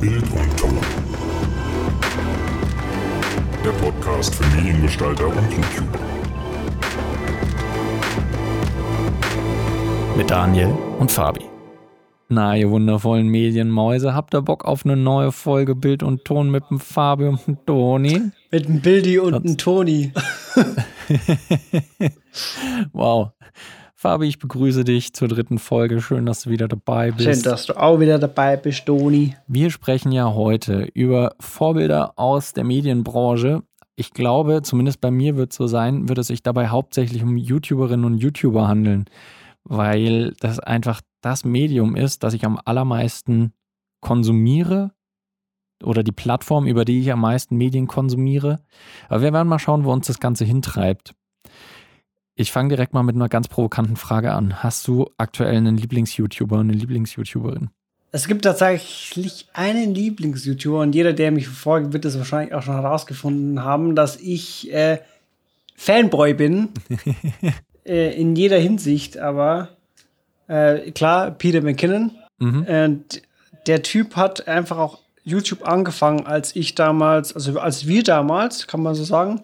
Bild und Ton. Der Podcast für Mediengestalter und YouTuber. Mit Daniel und Fabi. Na, ihr wundervollen Medienmäuse, habt ihr Bock auf eine neue Folge Bild und Ton mit dem Fabi und dem Toni? Mit dem Bildi und dem Toni. wow. Fabi, ich begrüße dich zur dritten Folge. Schön, dass du wieder dabei bist. Schön, dass du auch wieder dabei bist, Toni. Wir sprechen ja heute über Vorbilder aus der Medienbranche. Ich glaube, zumindest bei mir wird es so sein, wird es sich dabei hauptsächlich um YouTuberinnen und YouTuber handeln, weil das einfach das Medium ist, das ich am allermeisten konsumiere oder die Plattform, über die ich am meisten Medien konsumiere. Aber wir werden mal schauen, wo uns das Ganze hintreibt. Ich fange direkt mal mit einer ganz provokanten Frage an. Hast du aktuell einen Lieblings-YouTuber und eine Lieblings-YouTuberin? Es gibt tatsächlich einen Lieblings-YouTuber und jeder, der mich verfolgt, wird es wahrscheinlich auch schon herausgefunden haben, dass ich äh, Fanboy bin. äh, in jeder Hinsicht, aber äh, klar, Peter McKinnon. Mhm. Der Typ hat einfach auch YouTube angefangen, als ich damals, also als wir damals, kann man so sagen,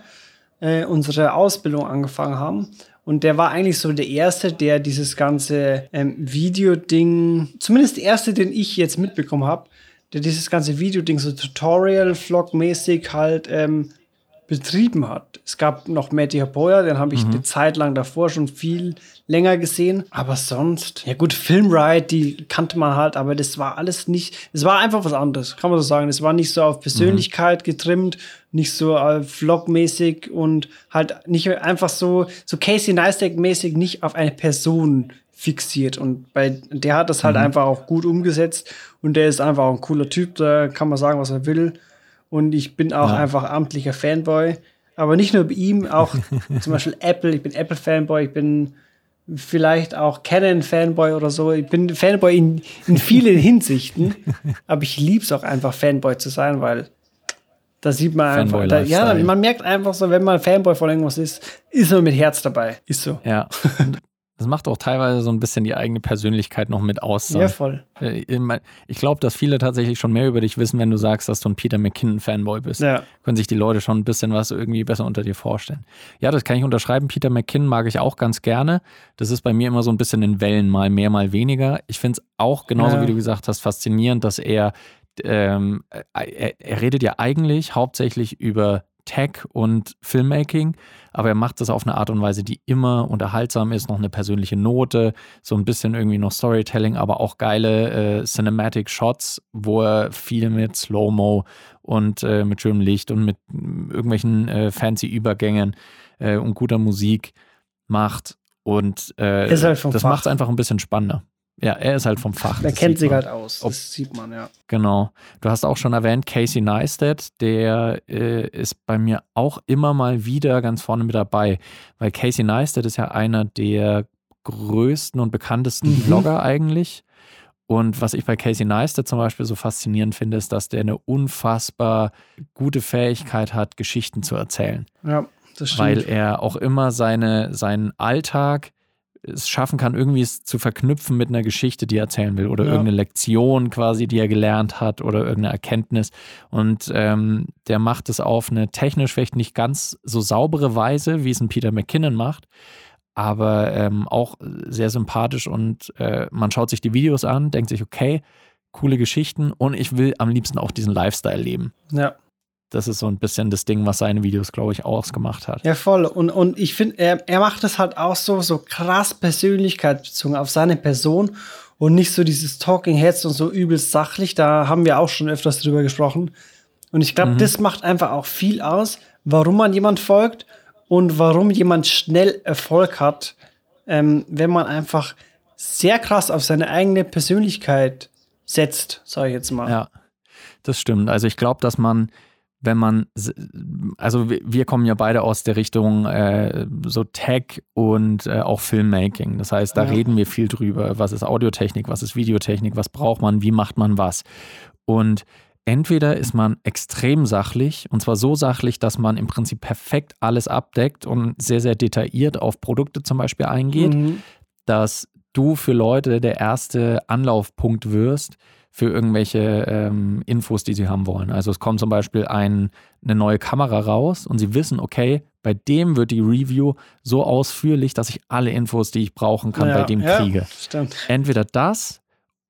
äh, unsere Ausbildung angefangen haben. Und der war eigentlich so der Erste, der dieses ganze ähm, Video-Ding, zumindest der Erste, den ich jetzt mitbekommen habe, der dieses ganze Video-Ding so Tutorial-Vlog-mäßig halt ähm, betrieben hat. Es gab noch Matty Hapoya, den habe ich mhm. eine Zeit lang davor schon viel länger gesehen. Aber sonst, ja gut, Filmride, die kannte man halt, aber das war alles nicht, es war einfach was anderes, kann man so sagen. Es war nicht so auf Persönlichkeit mhm. getrimmt, nicht so äh, vlogmäßig und halt nicht einfach so, so Casey Neistat-mäßig nicht auf eine Person fixiert. Und bei der hat das halt mhm. einfach auch gut umgesetzt und der ist einfach auch ein cooler Typ, da kann man sagen, was er will. Und ich bin auch ja. einfach amtlicher Fanboy. Aber nicht nur bei ihm, auch zum Beispiel Apple. Ich bin Apple-Fanboy, ich bin vielleicht auch Canon-Fanboy oder so. Ich bin Fanboy in, in vielen Hinsichten. Aber ich liebe es auch einfach, Fanboy zu sein, weil da sieht man einfach, da, ja, man merkt einfach so, wenn man Fanboy von irgendwas ist, ist man mit Herz dabei. Ist so. Ja. Das macht auch teilweise so ein bisschen die eigene Persönlichkeit noch mit aus. Ja, voll. Äh, ich glaube, dass viele tatsächlich schon mehr über dich wissen, wenn du sagst, dass du ein Peter McKinnon-Fanboy bist. Ja. Können sich die Leute schon ein bisschen was irgendwie besser unter dir vorstellen. Ja, das kann ich unterschreiben. Peter McKinnon mag ich auch ganz gerne. Das ist bei mir immer so ein bisschen in Wellen, mal mehr, mal weniger. Ich finde es auch, genauso ja. wie du gesagt hast, faszinierend, dass er, ähm, er, er redet ja eigentlich hauptsächlich über Tech und Filmmaking, aber er macht das auf eine Art und Weise, die immer unterhaltsam ist, noch eine persönliche Note, so ein bisschen irgendwie noch Storytelling, aber auch geile äh, Cinematic Shots, wo er viel mit Slow-Mo und äh, mit schönem Licht und mit irgendwelchen äh, fancy Übergängen äh, und guter Musik macht. Und äh, halt das macht es einfach ein bisschen spannender. Ja, er ist halt vom Fach. Er kennt sich halt aus. Das Ob, sieht man, ja. Genau. Du hast auch schon erwähnt, Casey Neistat, der äh, ist bei mir auch immer mal wieder ganz vorne mit dabei. Weil Casey Neistat ist ja einer der größten und bekanntesten mhm. Vlogger eigentlich. Und was ich bei Casey Neistat zum Beispiel so faszinierend finde, ist, dass der eine unfassbar gute Fähigkeit hat, Geschichten zu erzählen. Ja, das stimmt. Weil er auch immer seine, seinen Alltag es schaffen kann, irgendwie es zu verknüpfen mit einer Geschichte, die er erzählen will oder ja. irgendeine Lektion quasi, die er gelernt hat oder irgendeine Erkenntnis. Und ähm, der macht es auf eine technisch vielleicht nicht ganz so saubere Weise, wie es ein Peter McKinnon macht, aber ähm, auch sehr sympathisch und äh, man schaut sich die Videos an, denkt sich, okay, coole Geschichten und ich will am liebsten auch diesen Lifestyle leben. Ja. Das ist so ein bisschen das Ding, was seine Videos, glaube ich, ausgemacht hat. Ja, voll. Und, und ich finde, er, er macht das halt auch so, so krass persönlichkeitsbezogen auf seine Person und nicht so dieses Talking Heads und so übelst sachlich. Da haben wir auch schon öfters drüber gesprochen. Und ich glaube, mhm. das macht einfach auch viel aus, warum man jemand folgt und warum jemand schnell Erfolg hat, ähm, wenn man einfach sehr krass auf seine eigene Persönlichkeit setzt, sage ich jetzt mal. Ja, das stimmt. Also ich glaube, dass man wenn man, also wir kommen ja beide aus der Richtung äh, so Tech und äh, auch Filmmaking. Das heißt, da ja. reden wir viel drüber. Was ist Audiotechnik, was ist Videotechnik, was braucht man, wie macht man was? Und entweder ist man extrem sachlich und zwar so sachlich, dass man im Prinzip perfekt alles abdeckt und sehr, sehr detailliert auf Produkte zum Beispiel eingeht, mhm. dass du für Leute der erste Anlaufpunkt wirst, für irgendwelche ähm, Infos, die sie haben wollen. Also es kommt zum Beispiel ein, eine neue Kamera raus und sie wissen, okay, bei dem wird die Review so ausführlich, dass ich alle Infos, die ich brauchen kann, ja, bei dem ja, kriege. Stimmt. Entweder das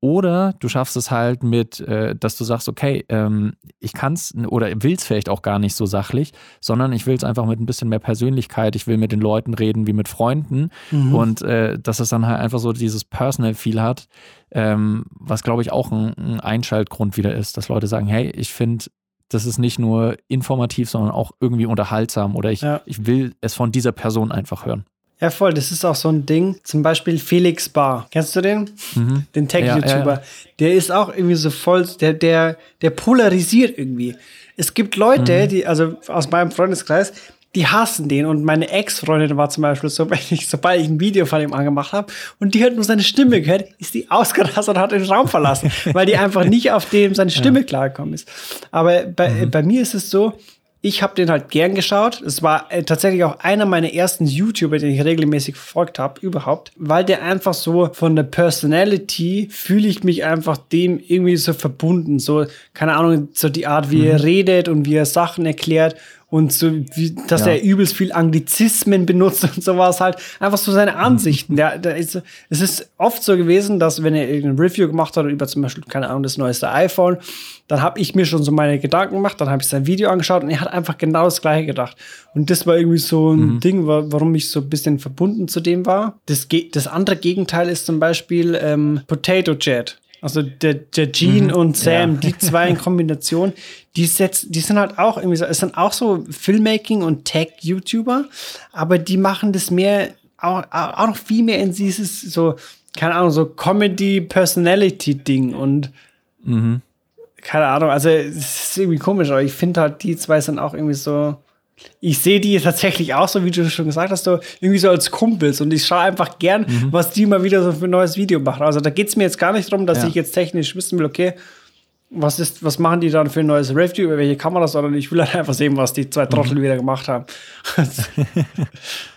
oder du schaffst es halt mit, äh, dass du sagst, okay, ähm, ich kann es oder will es vielleicht auch gar nicht so sachlich, sondern ich will es einfach mit ein bisschen mehr Persönlichkeit. Ich will mit den Leuten reden wie mit Freunden mhm. und äh, dass es dann halt einfach so dieses Personal Feel hat, ähm, was glaube ich auch ein, ein Einschaltgrund wieder ist, dass Leute sagen, hey, ich finde das ist nicht nur informativ, sondern auch irgendwie unterhaltsam oder ich, ja. ich will es von dieser Person einfach hören. Ja, voll. Das ist auch so ein Ding. Zum Beispiel Felix Bar. Kennst du den? Mhm. Den Tech-YouTuber. Ja, ja. Der ist auch irgendwie so voll, der, der, der polarisiert irgendwie. Es gibt Leute, mhm. die, also aus meinem Freundeskreis, die hassen den. Und meine Ex-Freundin war zum Beispiel so, wenn ich, sobald ich ein Video von ihm angemacht habe und die hat nur seine Stimme gehört, ist die ausgerastet und hat den Raum verlassen, weil die einfach nicht auf dem seine Stimme ja. klargekommen ist. Aber bei, mhm. bei mir ist es so, ich habe den halt gern geschaut. Es war äh, tatsächlich auch einer meiner ersten YouTuber, den ich regelmäßig verfolgt habe, überhaupt, weil der einfach so von der Personality fühle ich mich einfach dem irgendwie so verbunden. So, keine Ahnung, so die Art, wie mhm. er redet und wie er Sachen erklärt und so, wie, dass ja. er übelst viel Anglizismen benutzt und sowas halt. Einfach so seine Ansichten. Der, der ist, es ist oft so gewesen, dass wenn er irgendein Review gemacht hat über zum Beispiel, keine Ahnung, das neueste iPhone, dann habe ich mir schon so meine Gedanken gemacht, dann habe ich sein Video angeschaut und er hat einfach genau das gleiche gedacht. Und das war irgendwie so ein mhm. Ding, warum ich so ein bisschen verbunden zu dem war. Das, das andere Gegenteil ist zum Beispiel ähm, Potato Jet. Also der, der Gene mhm, und Sam, ja. die zwei in Kombination, die, setz, die sind halt auch irgendwie so, es sind auch so Filmmaking und Tech-YouTuber, aber die machen das mehr, auch, auch noch viel mehr in dieses so, keine Ahnung, so Comedy-Personality-Ding und mhm. keine Ahnung, also es ist irgendwie komisch, aber ich finde halt, die zwei sind auch irgendwie so, ich sehe die tatsächlich auch so, wie du schon gesagt hast, so irgendwie so als Kumpels und ich schaue einfach gern, mhm. was die mal wieder so für ein neues Video machen. Also da geht es mir jetzt gar nicht darum, dass ja. ich jetzt technisch wissen will, okay, was ist, was machen die dann für ein neues Review über welche Kamera, sondern ich will halt einfach sehen, was die zwei Trottel mhm. wieder gemacht haben.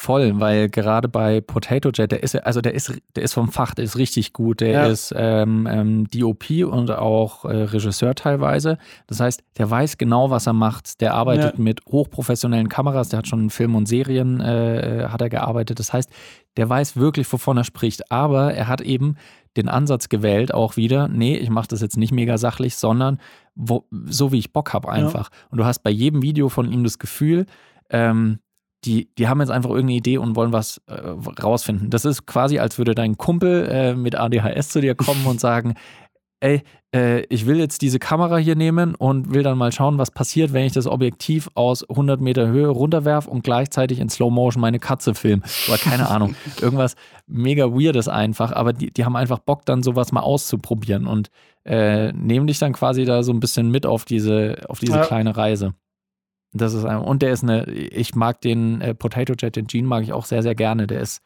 Voll, weil gerade bei Potato Jet, der ist also der ist, der ist vom Fach, der ist richtig gut, der ja. ist ähm, ähm, DOP und auch äh, Regisseur teilweise. Das heißt, der weiß genau, was er macht. Der arbeitet ja. mit hochprofessionellen Kameras, der hat schon in Filmen und Serien äh, äh, hat er gearbeitet. Das heißt, der weiß wirklich, wovon er spricht. Aber er hat eben den Ansatz gewählt, auch wieder, nee, ich mache das jetzt nicht mega sachlich, sondern wo, so wie ich Bock habe einfach. Ja. Und du hast bei jedem Video von ihm das Gefühl, ähm, die, die haben jetzt einfach irgendeine Idee und wollen was äh, rausfinden. Das ist quasi, als würde dein Kumpel äh, mit ADHS zu dir kommen und sagen, ey, äh, ich will jetzt diese Kamera hier nehmen und will dann mal schauen, was passiert, wenn ich das Objektiv aus 100 Meter Höhe runterwerfe und gleichzeitig in Slow Motion meine Katze film. Oder keine Ahnung, irgendwas mega weirdes einfach, aber die, die haben einfach Bock, dann sowas mal auszuprobieren und äh, nehmen dich dann quasi da so ein bisschen mit auf diese, auf diese ja. kleine Reise. Das ist ein, und der ist eine, ich mag den äh, Potato Jet, den Gene mag ich auch sehr, sehr gerne. Der ist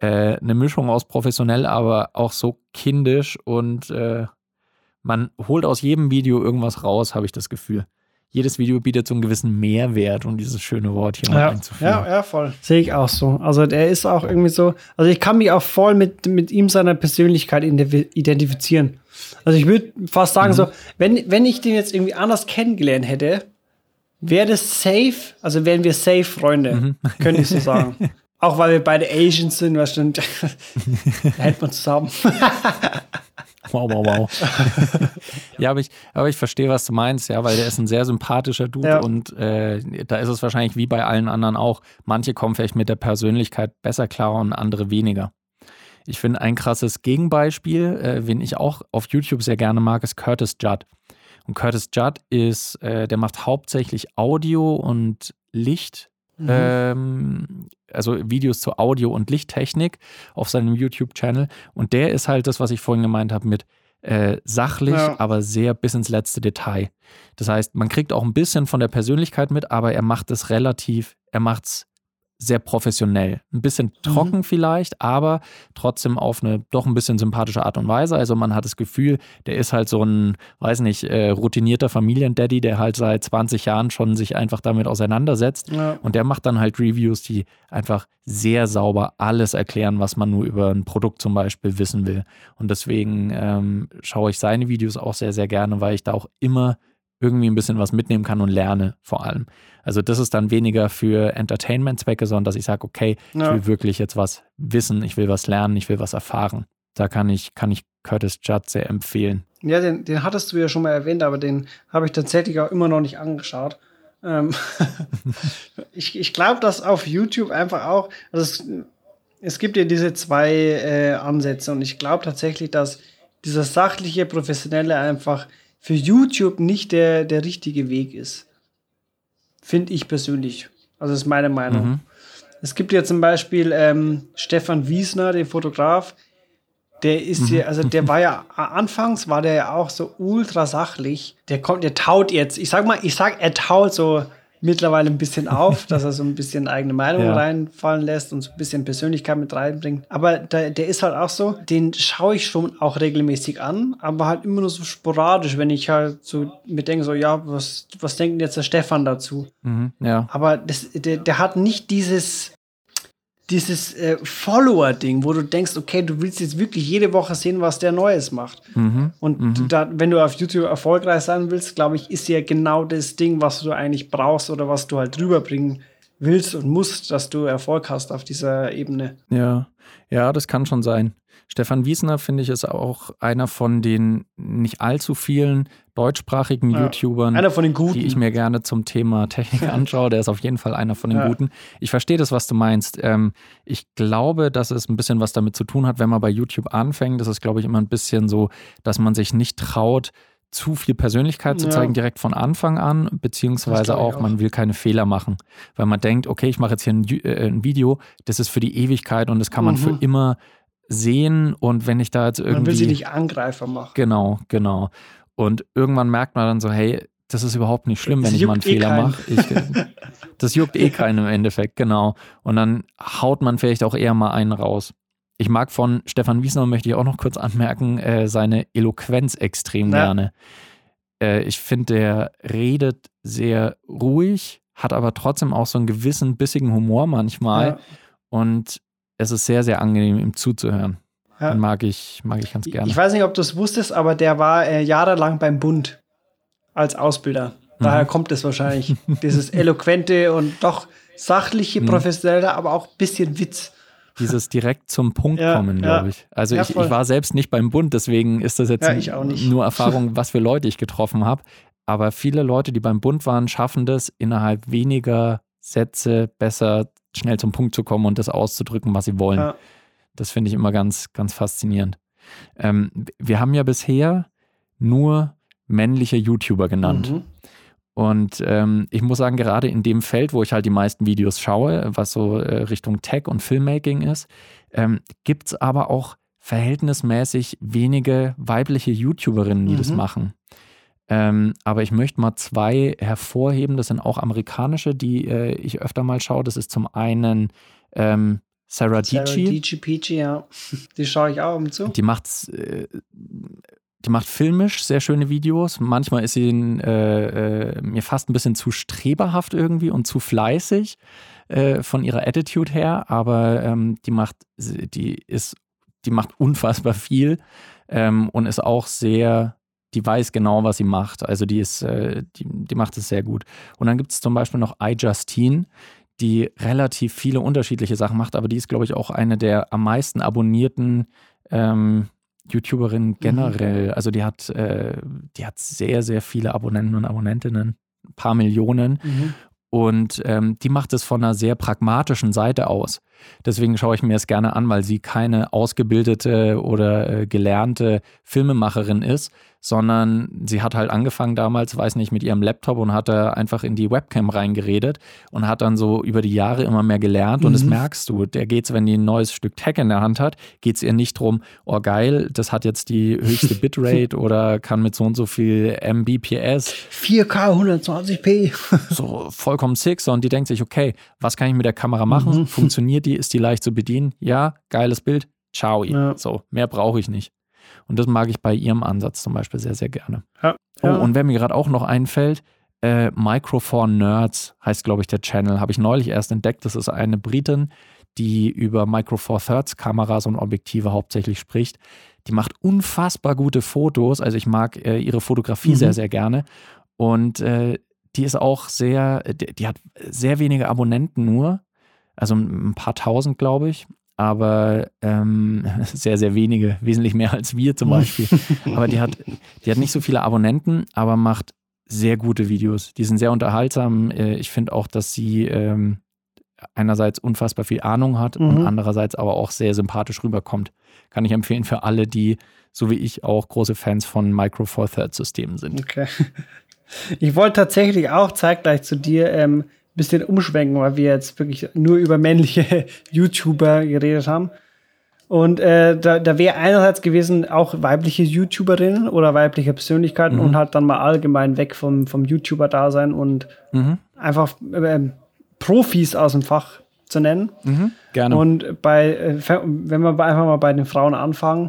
äh, eine Mischung aus professionell, aber auch so kindisch und äh, man holt aus jedem Video irgendwas raus, habe ich das Gefühl. Jedes Video bietet so einen gewissen Mehrwert, um dieses schöne Wort hier ja, mal einzuführen. Ja, ja, voll. Sehe ich auch so. Also der ist auch irgendwie so, also ich kann mich auch voll mit, mit ihm seiner Persönlichkeit identifizieren. Also ich würde fast sagen, mhm. so, wenn, wenn ich den jetzt irgendwie anders kennengelernt hätte, wäre das safe, also wären wir safe Freunde, mhm. könnte ich so sagen. Auch weil wir beide Asians sind, was stimmt, hält man zusammen. wow, wow, wow. ja, aber ich, aber ich verstehe, was du meinst, ja, weil der ist ein sehr sympathischer Dude ja. und äh, da ist es wahrscheinlich wie bei allen anderen auch. Manche kommen vielleicht mit der Persönlichkeit besser klar und andere weniger. Ich finde ein krasses Gegenbeispiel, äh, wen ich auch auf YouTube sehr gerne mag, ist Curtis Judd. Und Curtis Judd ist, äh, der macht hauptsächlich Audio und Licht, mhm. ähm, also Videos zur Audio- und Lichttechnik auf seinem YouTube-Channel. Und der ist halt das, was ich vorhin gemeint habe mit äh, sachlich, ja. aber sehr bis ins letzte Detail. Das heißt, man kriegt auch ein bisschen von der Persönlichkeit mit, aber er macht es relativ, er macht es sehr professionell. Ein bisschen mhm. trocken mhm. vielleicht, aber trotzdem auf eine doch ein bisschen sympathische Art und Weise. Also man hat das Gefühl, der ist halt so ein, weiß nicht, äh, routinierter Familiendaddy, der halt seit 20 Jahren schon sich einfach damit auseinandersetzt. Ja. Und der macht dann halt Reviews, die einfach sehr sauber alles erklären, was man nur über ein Produkt zum Beispiel wissen will. Und deswegen ähm, schaue ich seine Videos auch sehr, sehr gerne, weil ich da auch immer irgendwie ein bisschen was mitnehmen kann und lerne vor allem. Also das ist dann weniger für Entertainment-Zwecke, sondern dass ich sage, okay, ja. ich will wirklich jetzt was wissen, ich will was lernen, ich will was erfahren. Da kann ich, kann ich Curtis Judd sehr empfehlen. Ja, den, den hattest du ja schon mal erwähnt, aber den habe ich tatsächlich auch immer noch nicht angeschaut. Ähm ich ich glaube, dass auf YouTube einfach auch, also es, es gibt ja diese zwei äh, Ansätze und ich glaube tatsächlich, dass dieser sachliche, professionelle einfach für YouTube nicht der, der richtige Weg ist. Finde ich persönlich. Also ist meine Meinung. Mhm. Es gibt ja zum Beispiel ähm, Stefan Wiesner, den Fotograf, der ist mhm. ja, also der war ja anfangs war der ja auch so ultra sachlich. Der kommt, der taut jetzt, ich sag mal, ich sag, er taut so mittlerweile ein bisschen auf, dass er so ein bisschen eigene Meinung ja. reinfallen lässt und so ein bisschen Persönlichkeit mit reinbringt. Aber der, der ist halt auch so, den schaue ich schon auch regelmäßig an, aber halt immer nur so sporadisch, wenn ich halt so mir denke, so, ja, was, was denkt jetzt der Stefan dazu? Mhm, ja. Aber das, der, der hat nicht dieses dieses äh, Follower-Ding, wo du denkst, okay, du willst jetzt wirklich jede Woche sehen, was der Neues macht. Mhm, und mhm. Da, wenn du auf YouTube erfolgreich sein willst, glaube ich, ist ja genau das Ding, was du eigentlich brauchst oder was du halt rüberbringen willst und musst, dass du Erfolg hast auf dieser Ebene. Ja, ja, das kann schon sein. Stefan Wiesner, finde ich, ist auch einer von den nicht allzu vielen deutschsprachigen ja, YouTubern, einer von den Guten. die ich mir gerne zum Thema Technik anschaue. Der ist auf jeden Fall einer von den ja. Guten. Ich verstehe das, was du meinst. Ähm, ich glaube, dass es ein bisschen was damit zu tun hat, wenn man bei YouTube anfängt. Das ist, glaube ich, immer ein bisschen so, dass man sich nicht traut, zu viel Persönlichkeit zu zeigen, ja. direkt von Anfang an, beziehungsweise auch, auch, man will keine Fehler machen, weil man denkt, okay, ich mache jetzt hier ein, äh, ein, Video, das ist für die Ewigkeit und das kann man mhm. für immer sehen und wenn ich da jetzt irgendwie. Man will sie nicht Angreifer machen. Genau, genau. Und irgendwann merkt man dann so, hey, das ist überhaupt nicht schlimm, das wenn ich mal einen eh Fehler mache. das juckt eh keinen im Endeffekt, genau. Und dann haut man vielleicht auch eher mal einen raus. Ich mag von Stefan Wiesner, möchte ich auch noch kurz anmerken, äh, seine Eloquenz extrem ja. gerne. Äh, ich finde, der redet sehr ruhig, hat aber trotzdem auch so einen gewissen bissigen Humor manchmal. Ja. Und es ist sehr, sehr angenehm, ihm zuzuhören. Ja. Den mag ich, mag ich ganz gerne. Ich weiß nicht, ob du es wusstest, aber der war äh, jahrelang beim Bund als Ausbilder. Daher mhm. kommt es wahrscheinlich. Dieses eloquente und doch sachliche, mhm. professionelle, aber auch ein bisschen Witz. Dieses direkt zum Punkt ja, kommen, glaube ich. Also ja, ich, ich, war selbst nicht beim Bund, deswegen ist das jetzt nur Erfahrung, was für Leute ich getroffen habe. Aber viele Leute, die beim Bund waren, schaffen das innerhalb weniger Sätze besser schnell zum Punkt zu kommen und das auszudrücken, was sie wollen. Ja. Das finde ich immer ganz, ganz faszinierend. Ähm, wir haben ja bisher nur männliche YouTuber genannt. Mhm. Und ähm, ich muss sagen, gerade in dem Feld, wo ich halt die meisten Videos schaue, was so äh, Richtung Tech und Filmmaking ist, ähm, gibt es aber auch verhältnismäßig wenige weibliche YouTuberinnen, die mhm. das machen. Ähm, aber ich möchte mal zwei hervorheben. Das sind auch amerikanische, die äh, ich öfter mal schaue. Das ist zum einen ähm, Sarah Dici. Sarah Dici Peachy, ja. Die schaue ich auch um zu. Die macht, äh, die macht filmisch sehr schöne Videos. Manchmal ist sie äh, äh, mir fast ein bisschen zu streberhaft irgendwie und zu fleißig äh, von ihrer Attitude her. Aber ähm, die macht, die ist, die macht unfassbar viel ähm, und ist auch sehr die weiß genau, was sie macht. Also die ist, äh, die, die macht es sehr gut. Und dann gibt es zum Beispiel noch iJustine, die relativ viele unterschiedliche Sachen macht, aber die ist, glaube ich, auch eine der am meisten abonnierten ähm, YouTuberinnen mhm. generell. Mhm. Also die hat, äh, die hat sehr, sehr viele Abonnenten und Abonnentinnen, ein paar Millionen. Mhm. Und ähm, die macht es von einer sehr pragmatischen Seite aus. Deswegen schaue ich mir es gerne an, weil sie keine ausgebildete oder äh, gelernte Filmemacherin ist, sondern sie hat halt angefangen damals, weiß nicht, mit ihrem Laptop und hat da einfach in die Webcam reingeredet und hat dann so über die Jahre immer mehr gelernt mhm. und das mhm. merkst du. Der geht's, wenn die ein neues Stück Tech in der Hand hat, geht es ihr nicht drum, oh geil, das hat jetzt die höchste Bitrate oder kann mit so und so viel Mbps. 4K 120p. so vollkommen Six und die denkt sich, okay, was kann ich mit der Kamera machen? Mhm. Funktioniert die? Ist die leicht zu bedienen? Ja, geiles Bild. Ciao. Ja. So, mehr brauche ich nicht. Und das mag ich bei ihrem Ansatz zum Beispiel sehr, sehr gerne. Ja. Oh, und wer mir gerade auch noch einfällt, äh, Micro for Nerds heißt, glaube ich, der Channel. Habe ich neulich erst entdeckt. Das ist eine Britin, die über Micro Four Thirds Kameras und Objektive hauptsächlich spricht. Die macht unfassbar gute Fotos. Also ich mag äh, ihre Fotografie mhm. sehr, sehr gerne. Und äh, die ist auch sehr, die, die, hat sehr wenige Abonnenten nur. Also ein paar tausend, glaube ich aber ähm, sehr, sehr wenige, wesentlich mehr als wir zum Beispiel. aber die hat, die hat nicht so viele Abonnenten, aber macht sehr gute Videos. Die sind sehr unterhaltsam. Äh, ich finde auch, dass sie ähm, einerseits unfassbar viel Ahnung hat mhm. und andererseits aber auch sehr sympathisch rüberkommt. Kann ich empfehlen für alle, die, so wie ich, auch große Fans von Micro Four Thirds Systemen sind. Okay. Ich wollte tatsächlich auch zeitgleich zu dir ähm, bisschen umschwenken, weil wir jetzt wirklich nur über männliche YouTuber geredet haben. Und äh, da, da wäre einerseits gewesen auch weibliche YouTuberinnen oder weibliche Persönlichkeiten mhm. und halt dann mal allgemein weg vom, vom YouTuber-Dasein und mhm. einfach äh, Profis aus dem Fach zu nennen. Mhm. Gerne. Und bei, äh, wenn wir einfach mal bei den Frauen anfangen,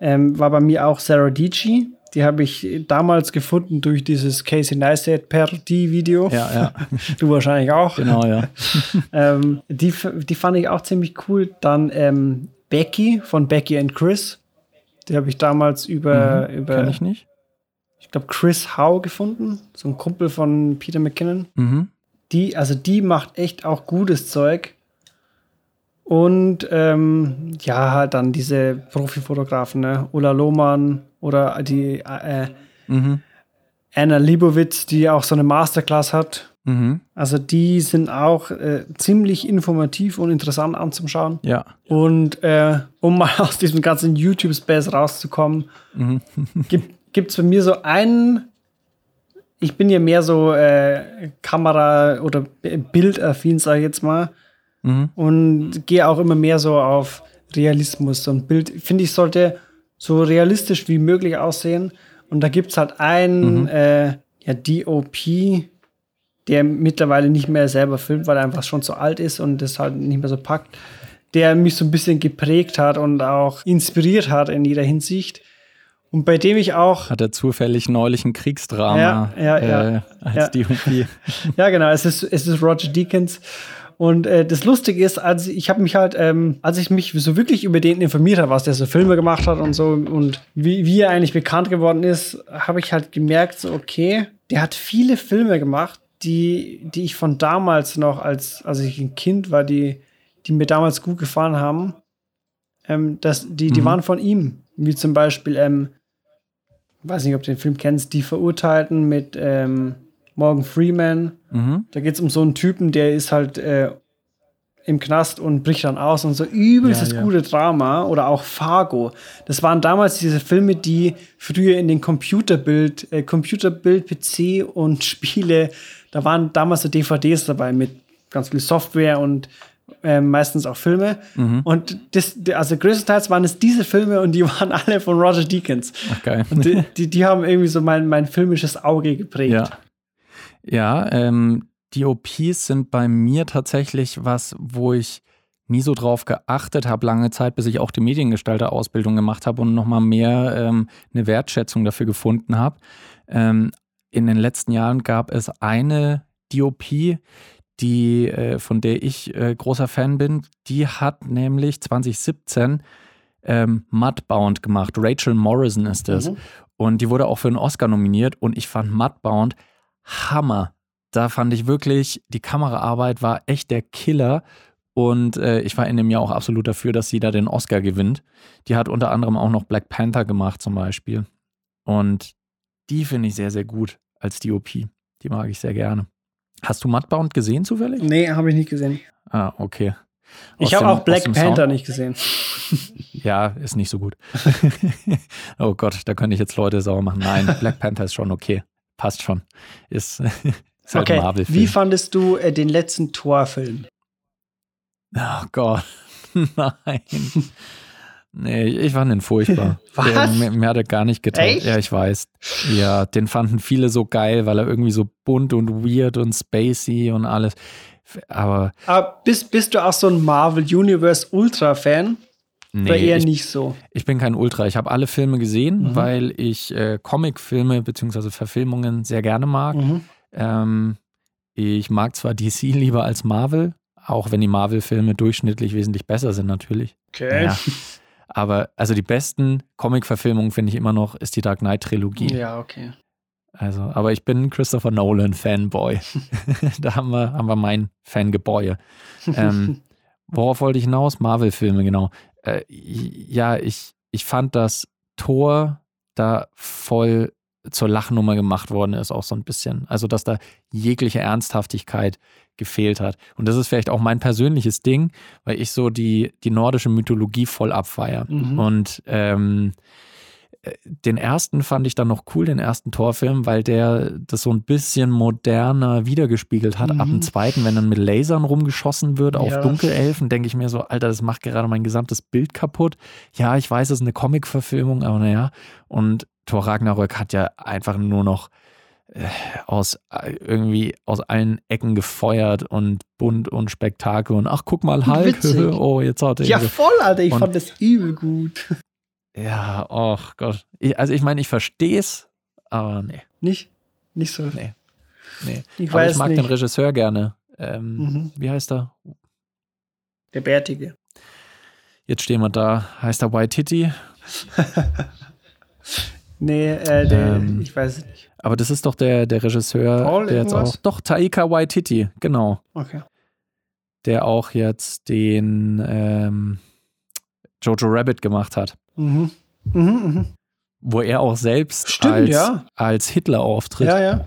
ähm, war bei mir auch Sarah Dici. Die habe ich damals gefunden durch dieses Casey Neistat Parodie-Video. Ja, ja. du wahrscheinlich auch. Genau, ja. ähm, die, die fand ich auch ziemlich cool. Dann ähm, Becky von Becky and Chris. Die habe ich damals über. Mhm, über Kenn ich nicht. Ich glaube, Chris Howe gefunden. So ein Kumpel von Peter McKinnon. Mhm. Die, also die macht echt auch gutes Zeug. Und ähm, ja, halt dann diese Profifotografen, ne? Ulla Lohmann oder die äh, mhm. Anna Libowitz, die auch so eine Masterclass hat. Mhm. Also die sind auch äh, ziemlich informativ und interessant anzuschauen. Ja. Und äh, um mal aus diesem ganzen YouTube-Space rauszukommen, mhm. gibt es bei mir so einen, ich bin ja mehr so äh, Kamera- oder Bildaffin, sag ich jetzt mal. Mhm. Und gehe auch immer mehr so auf Realismus. Und Bild, finde ich, sollte so realistisch wie möglich aussehen. Und da gibt es halt einen mhm. äh, ja, DOP, der mittlerweile nicht mehr selber filmt, weil er einfach schon zu alt ist und das halt nicht mehr so packt, der mich so ein bisschen geprägt hat und auch inspiriert hat in jeder Hinsicht. Und bei dem ich auch. Hat er zufällig neulich ein Kriegsdrama ja, ja, ja, äh, als ja. DOP. ja, genau. Es ist, es ist Roger Deakins. Und äh, das Lustige ist, als ich habe mich halt, ähm, als ich mich so wirklich über den informiert habe, was der so Filme gemacht hat und so und wie, wie er eigentlich bekannt geworden ist, habe ich halt gemerkt, so okay, der hat viele Filme gemacht, die, die ich von damals noch, als, als ich ein Kind war, die, die mir damals gut gefallen haben. Ähm, das, die, die mhm. waren von ihm. Wie zum Beispiel, ähm, weiß nicht, ob du den Film kennst, Die Verurteilten mit ähm, Morgan Freeman. Mhm. Da geht es um so einen Typen, der ist halt äh, im Knast und bricht dann aus und so übelstes ja, ja. gute Drama oder auch Fargo. Das waren damals diese Filme, die früher in den Computerbild, äh, Computerbild, PC und Spiele, da waren damals so DVDs dabei mit ganz viel Software und äh, meistens auch Filme. Mhm. Und das, also größtenteils waren es diese Filme und die waren alle von Roger Deakins. Geil. Und die, die, die, haben irgendwie so mein, mein filmisches Auge geprägt. Ja. Ja, ähm, die OPs sind bei mir tatsächlich was, wo ich nie so drauf geachtet habe, lange Zeit, bis ich auch die Mediengestalter-Ausbildung gemacht habe und nochmal mehr ähm, eine Wertschätzung dafür gefunden habe. Ähm, in den letzten Jahren gab es eine DOP, die, äh, von der ich äh, großer Fan bin, die hat nämlich 2017 ähm, Mudbound gemacht. Rachel Morrison ist es. Mhm. Und die wurde auch für einen Oscar nominiert und ich fand Mudbound Hammer. Da fand ich wirklich, die Kameraarbeit war echt der Killer. Und äh, ich war in dem Jahr auch absolut dafür, dass sie da den Oscar gewinnt. Die hat unter anderem auch noch Black Panther gemacht, zum Beispiel. Und die finde ich sehr, sehr gut als DOP. Die mag ich sehr gerne. Hast du Mudbound gesehen zufällig? Nee, habe ich nicht gesehen. Ah, okay. Aus ich habe auch Black Panther Sound? nicht gesehen. ja, ist nicht so gut. oh Gott, da könnte ich jetzt Leute sauer machen. Nein, Black Panther ist schon okay passt schon. Ist, ist halt okay. Marvel-Film. Wie fandest du äh, den letzten Torfilm? Oh Gott, nein. Nee, ich fand den furchtbar. Was? Der, mir, mir, hat er gar nicht getan. Ja, ich weiß. Ja, den fanden viele so geil, weil er irgendwie so bunt und weird und spacey und alles. Aber. Aber bist, bist du auch so ein Marvel Universe Ultra-Fan? Nee, Oder eher ich, nicht so? Ich bin kein Ultra. Ich habe alle Filme gesehen, mhm. weil ich äh, Comic-Filme bzw. Verfilmungen sehr gerne mag. Mhm. Ähm, ich mag zwar DC lieber als Marvel, auch wenn die Marvel-Filme durchschnittlich wesentlich besser sind, natürlich. Okay. Ja. Aber also die besten Comic-Verfilmungen finde ich immer noch ist die Dark Knight-Trilogie. Ja, okay. Also, aber ich bin Christopher Nolan-Fanboy. da haben wir, haben wir mein Fangebäude. Ähm, worauf wollte ich hinaus? Marvel-Filme, genau. Äh, ja, ich, ich fand, dass Thor da voll zur Lachnummer gemacht worden ist, auch so ein bisschen. Also, dass da jegliche Ernsthaftigkeit gefehlt hat. Und das ist vielleicht auch mein persönliches Ding, weil ich so die, die nordische Mythologie voll abfeier. Mhm. Und ähm, den ersten fand ich dann noch cool, den ersten Torfilm, weil der das so ein bisschen moderner wiedergespiegelt hat. Mhm. Ab dem zweiten, wenn dann mit Lasern rumgeschossen wird auf ja. Dunkelelfen, denke ich mir so, Alter, das macht gerade mein gesamtes Bild kaputt. Ja, ich weiß, es ist eine Comic-Verfilmung, aber naja. Und Thor Ragnarök hat ja einfach nur noch äh, aus äh, irgendwie aus allen Ecken gefeuert und bunt und Spektakel und ach guck mal Hulk, oh jetzt hat er ja voll Alter, ich und, fand das übel gut. Ja, oh Gott. Ich, also ich meine, ich verstehe es, aber nee. Nicht? Nicht so? Nee. nee. Ich aber ich mag nicht. den Regisseur gerne. Ähm, mhm. Wie heißt er? Der Bärtige. Jetzt stehen wir da. Heißt er White Titty? nee, äh, der, ähm, ich weiß es nicht. Aber das ist doch der, der Regisseur, Paul der jetzt auch. Doch, Taika Waititi, genau. Okay. Der auch jetzt den ähm, Jojo Rabbit gemacht hat. Mhm. Mhm, mhm. Wo er auch selbst Stimmt, als, ja. als Hitler auftritt. Ja, ja.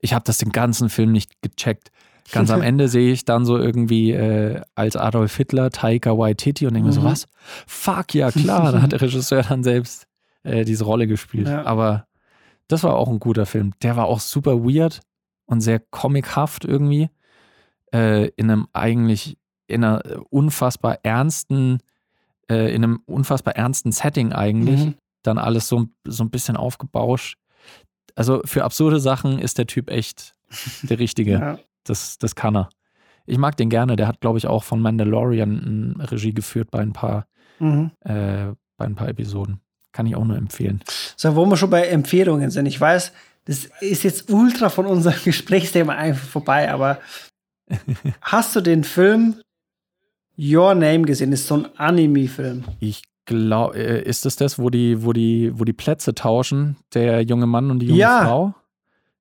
Ich habe das den ganzen Film nicht gecheckt. Ganz am Ende sehe ich dann so irgendwie äh, als Adolf Hitler Taika Waititi und denke mir so, mhm. was? Fuck, ja klar, da hat der Regisseur dann selbst äh, diese Rolle gespielt. Ja. Aber das war auch ein guter Film. Der war auch super weird und sehr comichaft irgendwie. Äh, in einem eigentlich, in einer unfassbar ernsten äh, in einem unfassbar ernsten Setting eigentlich. Mhm. Dann alles so, so ein bisschen aufgebauscht. Also für absurde Sachen ist der Typ echt der Richtige. ja. das, das kann er. Ich mag den gerne. Der hat, glaube ich, auch von Mandalorian Regie geführt bei ein paar, mhm. äh, bei ein paar Episoden. Kann ich auch nur empfehlen. So, wo wir schon bei Empfehlungen sind. Ich weiß, das ist jetzt ultra von unserem Gesprächsthema einfach vorbei, aber hast du den Film Your Name gesehen. Das ist so ein Anime-Film. Ich glaube, äh, ist das das, wo die, wo, die, wo die Plätze tauschen? Der junge Mann und die junge ja. Frau?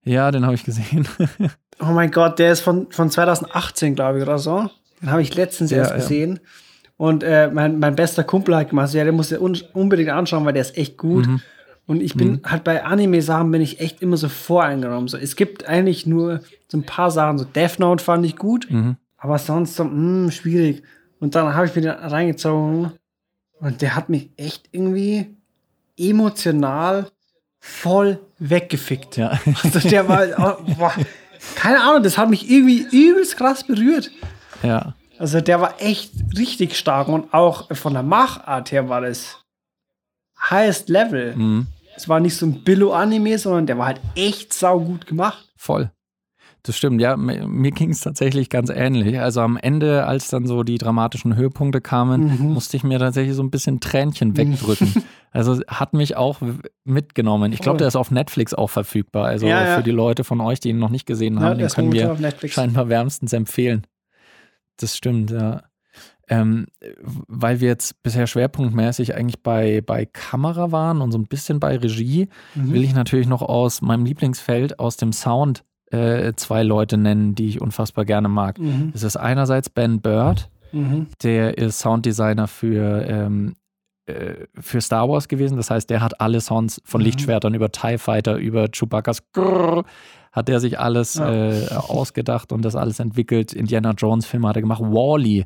Ja, den habe ich gesehen. oh mein Gott, der ist von, von 2018, glaube ich, oder so. Den habe ich letztens ja, erst gesehen. Ja. Und äh, mein, mein bester Kumpel hat gemacht, ja, der muss ja un unbedingt anschauen, weil der ist echt gut. Mhm. Und ich bin mhm. halt bei Anime-Sachen bin ich echt immer so voreingenommen. So, es gibt eigentlich nur so ein paar Sachen, so Death Note fand ich gut, mhm. aber sonst so, mh, hm, schwierig. Und dann habe ich mir den reingezogen und der hat mich echt irgendwie emotional voll weggefickt. Ja. Also der war, oh, boah, keine Ahnung, das hat mich irgendwie übelst krass berührt. Ja. Also der war echt richtig stark und auch von der Machart her war das highest level. Mhm. Es war nicht so ein Billo-Anime, sondern der war halt echt saugut gemacht. Voll. Das stimmt, ja. Mir ging es tatsächlich ganz ähnlich. Also am Ende, als dann so die dramatischen Höhepunkte kamen, mhm. musste ich mir tatsächlich so ein bisschen Tränchen mhm. wegdrücken. also hat mich auch mitgenommen. Ich glaube, der ist auf Netflix auch verfügbar. Also ja, ja. für die Leute von euch, die ihn noch nicht gesehen haben, ja, den können wir scheinbar wärmstens empfehlen. Das stimmt, ja. Ähm, weil wir jetzt bisher schwerpunktmäßig eigentlich bei, bei Kamera waren und so ein bisschen bei Regie, mhm. will ich natürlich noch aus meinem Lieblingsfeld, aus dem Sound äh, zwei Leute nennen, die ich unfassbar gerne mag. Mhm. Das ist einerseits Ben Bird, mhm. der ist Sounddesigner für, ähm, äh, für Star Wars gewesen. Das heißt, der hat alle Sounds von mhm. Lichtschwertern über TIE Fighter, über Chewbacca's Grrr, hat der sich alles ja. äh, ausgedacht und das alles entwickelt. Indiana Jones Filme hat er gemacht. Wally.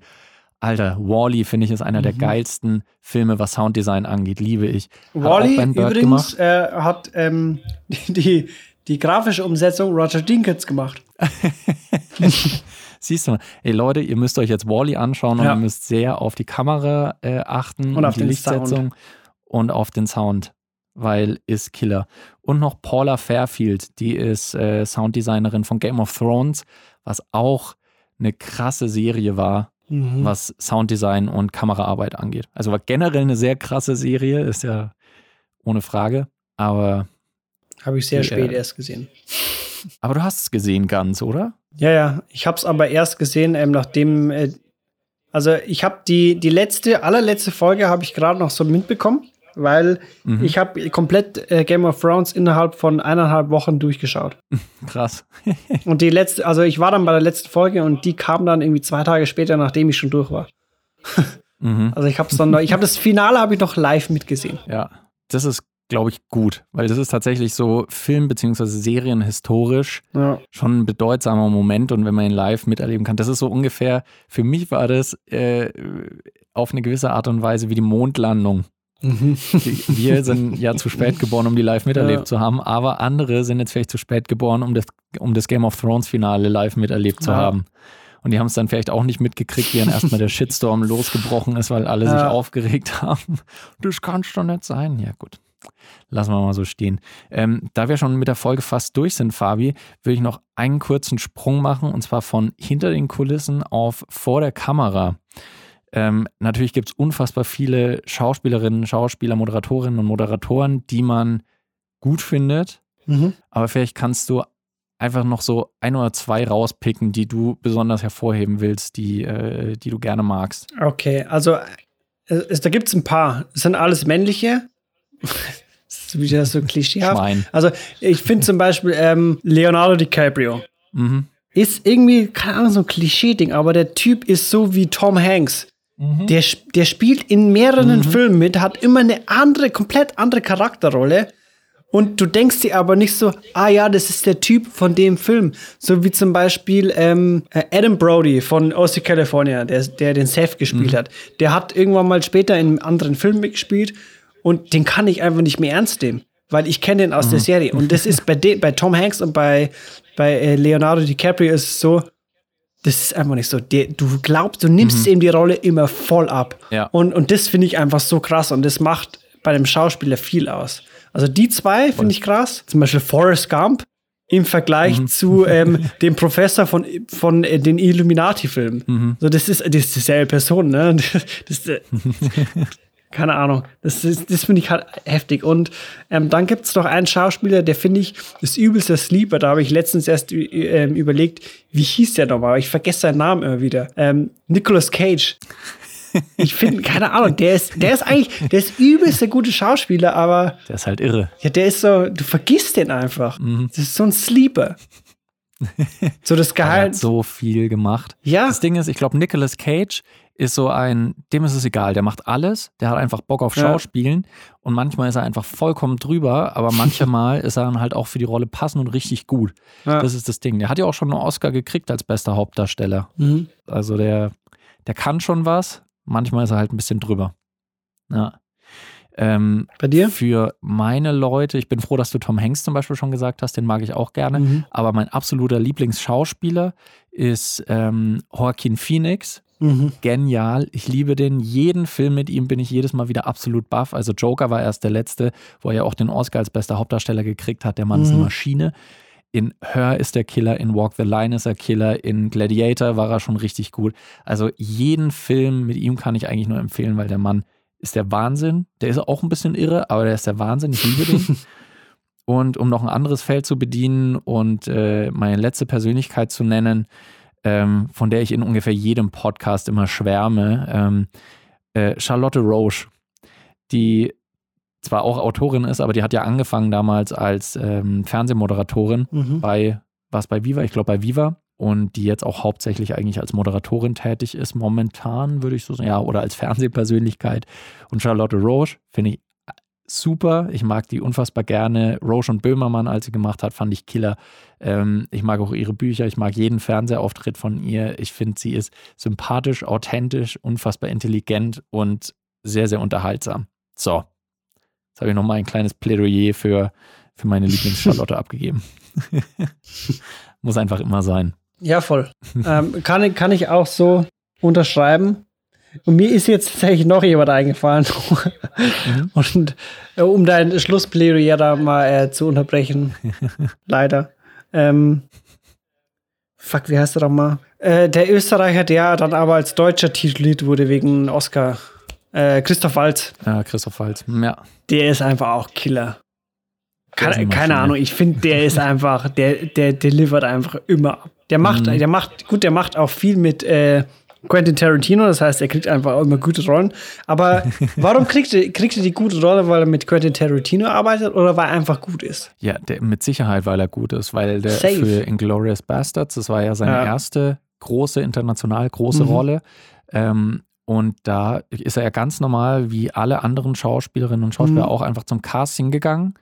Alter, Wally finde ich ist einer mhm. der geilsten Filme, was Sounddesign angeht. Liebe ich. Wally übrigens äh, hat ähm, die, die, grafische Umsetzung Roger Dinkins gemacht. Siehst du mal, ey Leute, ihr müsst euch jetzt Wally anschauen und ja. ihr müsst sehr auf die Kamera äh, achten und, auf die Lichtsetzung Sound. und auf den Sound, weil ist Killer. Und noch Paula Fairfield, die ist äh, Sounddesignerin von Game of Thrones, was auch eine krasse Serie war, mhm. was Sounddesign und Kameraarbeit angeht. Also war generell eine sehr krasse Serie, ist ja ohne Frage, aber habe ich sehr spät äh, erst gesehen. Aber du hast es gesehen ganz, oder? Ja, ja. Ich habe es aber erst gesehen, ähm, nachdem. Äh, also ich habe die, die letzte, allerletzte Folge habe ich gerade noch so mitbekommen, weil mhm. ich habe komplett äh, Game of Thrones innerhalb von eineinhalb Wochen durchgeschaut. Krass. und die letzte, also ich war dann bei der letzten Folge und die kam dann irgendwie zwei Tage später, nachdem ich schon durch war. mhm. Also ich habe dann, ich habe das Finale habe ich noch live mitgesehen. Ja, das ist glaube ich, gut, weil das ist tatsächlich so Film- bzw. Serienhistorisch ja. schon ein bedeutsamer Moment und wenn man ihn live miterleben kann, das ist so ungefähr, für mich war das äh, auf eine gewisse Art und Weise wie die Mondlandung. Mhm. Wir sind ja zu spät geboren, um die live miterlebt ja. zu haben, aber andere sind jetzt vielleicht zu spät geboren, um das, um das Game of Thrones Finale live miterlebt zu ja. haben. Und die haben es dann vielleicht auch nicht mitgekriegt, wie dann erstmal der Shitstorm losgebrochen ist, weil alle sich aufgeregt haben. Das kann schon nicht sein. Ja, gut. Lassen wir mal so stehen. Ähm, da wir schon mit der Folge fast durch sind, Fabi, will ich noch einen kurzen Sprung machen und zwar von hinter den Kulissen auf vor der Kamera. Ähm, natürlich gibt es unfassbar viele Schauspielerinnen, Schauspieler, Moderatorinnen und Moderatoren, die man gut findet. Mhm. Aber vielleicht kannst du einfach noch so ein oder zwei rauspicken, die du besonders hervorheben willst, die, äh, die du gerne magst. Okay, also äh, es, da gibt es ein paar. Es sind alles männliche. Das ist wieder so klischeehaft. Schwein. Also ich finde zum Beispiel ähm, Leonardo DiCaprio. Mhm. Ist irgendwie, keine Ahnung, so ein Klischee-Ding, aber der Typ ist so wie Tom Hanks. Mhm. Der, der spielt in mehreren mhm. Filmen mit, hat immer eine andere, komplett andere Charakterrolle. Und du denkst dir aber nicht so, ah ja, das ist der Typ von dem Film. So wie zum Beispiel ähm, äh, Adam Brody von OC California, der, der den Seth gespielt mhm. hat. Der hat irgendwann mal später in einem anderen Film mitgespielt und den kann ich einfach nicht mehr ernst nehmen, weil ich kenne den aus mhm. der Serie. Und das ist bei, bei Tom Hanks und bei, bei äh, Leonardo DiCaprio ist es so, das ist einfach nicht so. Du glaubst, du nimmst mhm. ihm die Rolle immer voll ab. Ja. Und, und das finde ich einfach so krass und das macht bei dem Schauspieler viel aus. Also die zwei finde ich krass. Zum Beispiel Forrest Gump im Vergleich mhm. zu ähm, dem Professor von, von äh, den Illuminati-Filmen. Mhm. So, das ist, das ist dieselbe Person, ne? Das, das, keine Ahnung. Das, das finde ich halt heftig. Und ähm, dann gibt es noch einen Schauspieler, der finde ich das übelste Sleeper. Da habe ich letztens erst äh, überlegt, wie hieß der nochmal? Ich vergesse seinen Namen immer wieder. Ähm, Nicolas Cage. Ich finde, keine Ahnung, der ist, der ist eigentlich, der ist übelst der gute Schauspieler, aber. Der ist halt irre. Ja, der ist so, du vergisst den einfach. Mhm. Das ist so ein Sleeper. so das Gehalt. Er hat so viel gemacht. Ja. Das Ding ist, ich glaube, Nicolas Cage ist so ein, dem ist es egal, der macht alles, der hat einfach Bock auf Schauspielen ja. und manchmal ist er einfach vollkommen drüber, aber manchmal ist er dann halt auch für die Rolle passend und richtig gut. Ja. Das ist das Ding. Der hat ja auch schon einen Oscar gekriegt als bester Hauptdarsteller. Mhm. Also der, der kann schon was, manchmal ist er halt ein bisschen drüber. Ja. Ähm, Bei dir? Für meine Leute, ich bin froh, dass du Tom Hanks zum Beispiel schon gesagt hast, den mag ich auch gerne. Mhm. Aber mein absoluter Lieblingsschauspieler ist ähm, Joaquin Phoenix. Mhm. Genial. Ich liebe den. Jeden Film mit ihm bin ich jedes Mal wieder absolut baff. Also Joker war erst der letzte, wo er ja auch den Oscar als bester Hauptdarsteller gekriegt hat. Der Mann mhm. ist eine mhm. Maschine. In Her ist der Killer, in Walk the Line ist er Killer, in Gladiator war er schon richtig gut. Also jeden Film mit ihm kann ich eigentlich nur empfehlen, weil der Mann ist der Wahnsinn. Der ist auch ein bisschen irre, aber der ist der Wahnsinn. Ich liebe den. und um noch ein anderes Feld zu bedienen und äh, meine letzte Persönlichkeit zu nennen, ähm, von der ich in ungefähr jedem Podcast immer schwärme. Ähm, äh, Charlotte Roche, die zwar auch Autorin ist, aber die hat ja angefangen damals als ähm, Fernsehmoderatorin mhm. bei, was bei Viva? Ich glaube bei Viva. Und die jetzt auch hauptsächlich eigentlich als Moderatorin tätig ist, momentan würde ich so sagen, ja, oder als Fernsehpersönlichkeit. Und Charlotte Roche finde ich super. Ich mag die unfassbar gerne. Roche und Böhmermann, als sie gemacht hat, fand ich killer. Ähm, ich mag auch ihre Bücher. Ich mag jeden Fernsehauftritt von ihr. Ich finde, sie ist sympathisch, authentisch, unfassbar intelligent und sehr, sehr unterhaltsam. So. Jetzt habe ich nochmal ein kleines Plädoyer für, für meine Lieblings-Charlotte abgegeben. Muss einfach immer sein. Ja, voll. ähm, kann, kann ich auch so unterschreiben. Und mir ist jetzt tatsächlich noch jemand eingefallen. mhm. Und äh, um dein Schlussplädoyer da mal äh, zu unterbrechen, leider. Ähm, fuck, wie heißt der doch mal? Äh, der Österreicher, der dann aber als deutscher tituliert wurde wegen Oscar. Äh, Christoph Walz. Ja, Christoph Walz, ja. Der ist einfach auch Killer. Keine, keine Ahnung, ich finde, der ist einfach, der, der delivert einfach immer ab. Der macht, mhm. der macht, gut, der macht auch viel mit äh, Quentin Tarantino, das heißt, er kriegt einfach immer gute Rollen. Aber warum kriegt er, kriegt er die gute Rolle, weil er mit Quentin Tarantino arbeitet oder weil er einfach gut ist? Ja, der, mit Sicherheit, weil er gut ist, weil der Safe. für Inglourious Bastards, das war ja seine ja. erste große, international große mhm. Rolle. Ähm, und da ist er ja ganz normal, wie alle anderen Schauspielerinnen und Schauspieler, mhm. auch einfach zum Casting gegangen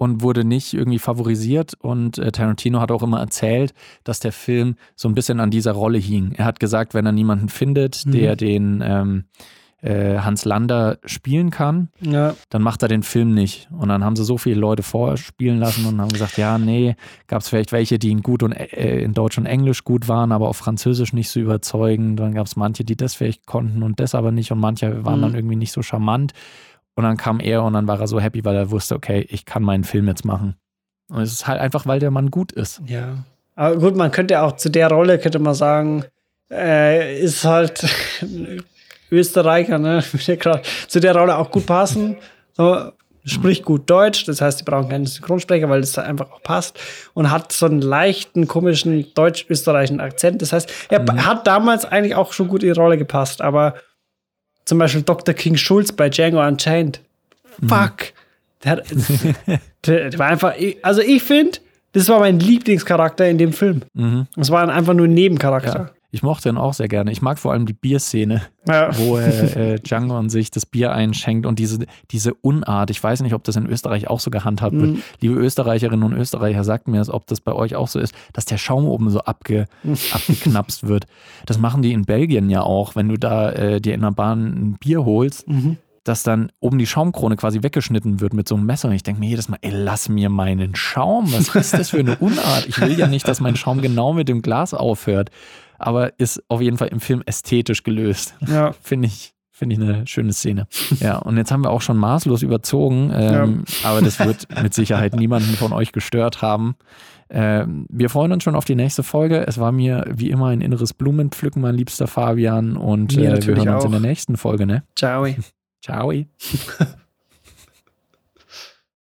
und wurde nicht irgendwie favorisiert. Und äh, Tarantino hat auch immer erzählt, dass der Film so ein bisschen an dieser Rolle hing. Er hat gesagt, wenn er niemanden findet, mhm. der den ähm, äh, Hans Lander spielen kann, ja. dann macht er den Film nicht. Und dann haben sie so viele Leute vorspielen lassen und haben gesagt, ja, nee, gab es vielleicht welche, die in gut und äh, in Deutsch und Englisch gut waren, aber auf Französisch nicht so überzeugend. Dann gab es manche, die das vielleicht konnten und das aber nicht und manche waren mhm. dann irgendwie nicht so charmant. Und dann kam er und dann war er so happy, weil er wusste, okay, ich kann meinen Film jetzt machen. Und es ist halt einfach, weil der Mann gut ist. Ja. Aber gut, man könnte auch zu der Rolle, könnte man sagen, äh, ist halt Österreicher, ne? zu der Rolle auch gut passen. So, spricht gut Deutsch, das heißt, die brauchen keinen Synchronsprecher, weil das da einfach auch passt und hat so einen leichten, komischen deutsch-österreichischen Akzent. Das heißt, er mhm. hat damals eigentlich auch schon gut in die Rolle gepasst, aber zum Beispiel Dr. King Schulz bei Django Unchained. Mhm. Fuck. Der, hat, der, der, war einfach, also ich finde, das war mein Lieblingscharakter in dem Film. Mhm. Das war einfach nur ein Nebencharakter. Ja. Ich mochte ihn auch sehr gerne. Ich mag vor allem die Bierszene, ja. wo äh, Django an sich das Bier einschenkt und diese, diese Unart. Ich weiß nicht, ob das in Österreich auch so gehandhabt mhm. wird. Liebe Österreicherinnen und Österreicher, sagt mir ob das bei euch auch so ist, dass der Schaum oben so abge, abgeknapst wird. Das machen die in Belgien ja auch, wenn du da äh, dir in der Bahn ein Bier holst. Mhm dass dann oben die Schaumkrone quasi weggeschnitten wird mit so einem Messer. Und ich denke mir jedes Mal, ey, lass mir meinen Schaum. Was ist das für eine Unart? Ich will ja nicht, dass mein Schaum genau mit dem Glas aufhört aber ist auf jeden Fall im Film ästhetisch gelöst. Ja. Finde ich, finde ich eine schöne Szene. Ja, und jetzt haben wir auch schon maßlos überzogen, ähm, ja. aber das wird mit Sicherheit niemanden von euch gestört haben. Ähm, wir freuen uns schon auf die nächste Folge. Es war mir wie immer ein inneres Blumenpflücken, mein liebster Fabian, und äh, wir hören uns auch. in der nächsten Folge. Ne? Ciao. Ciao.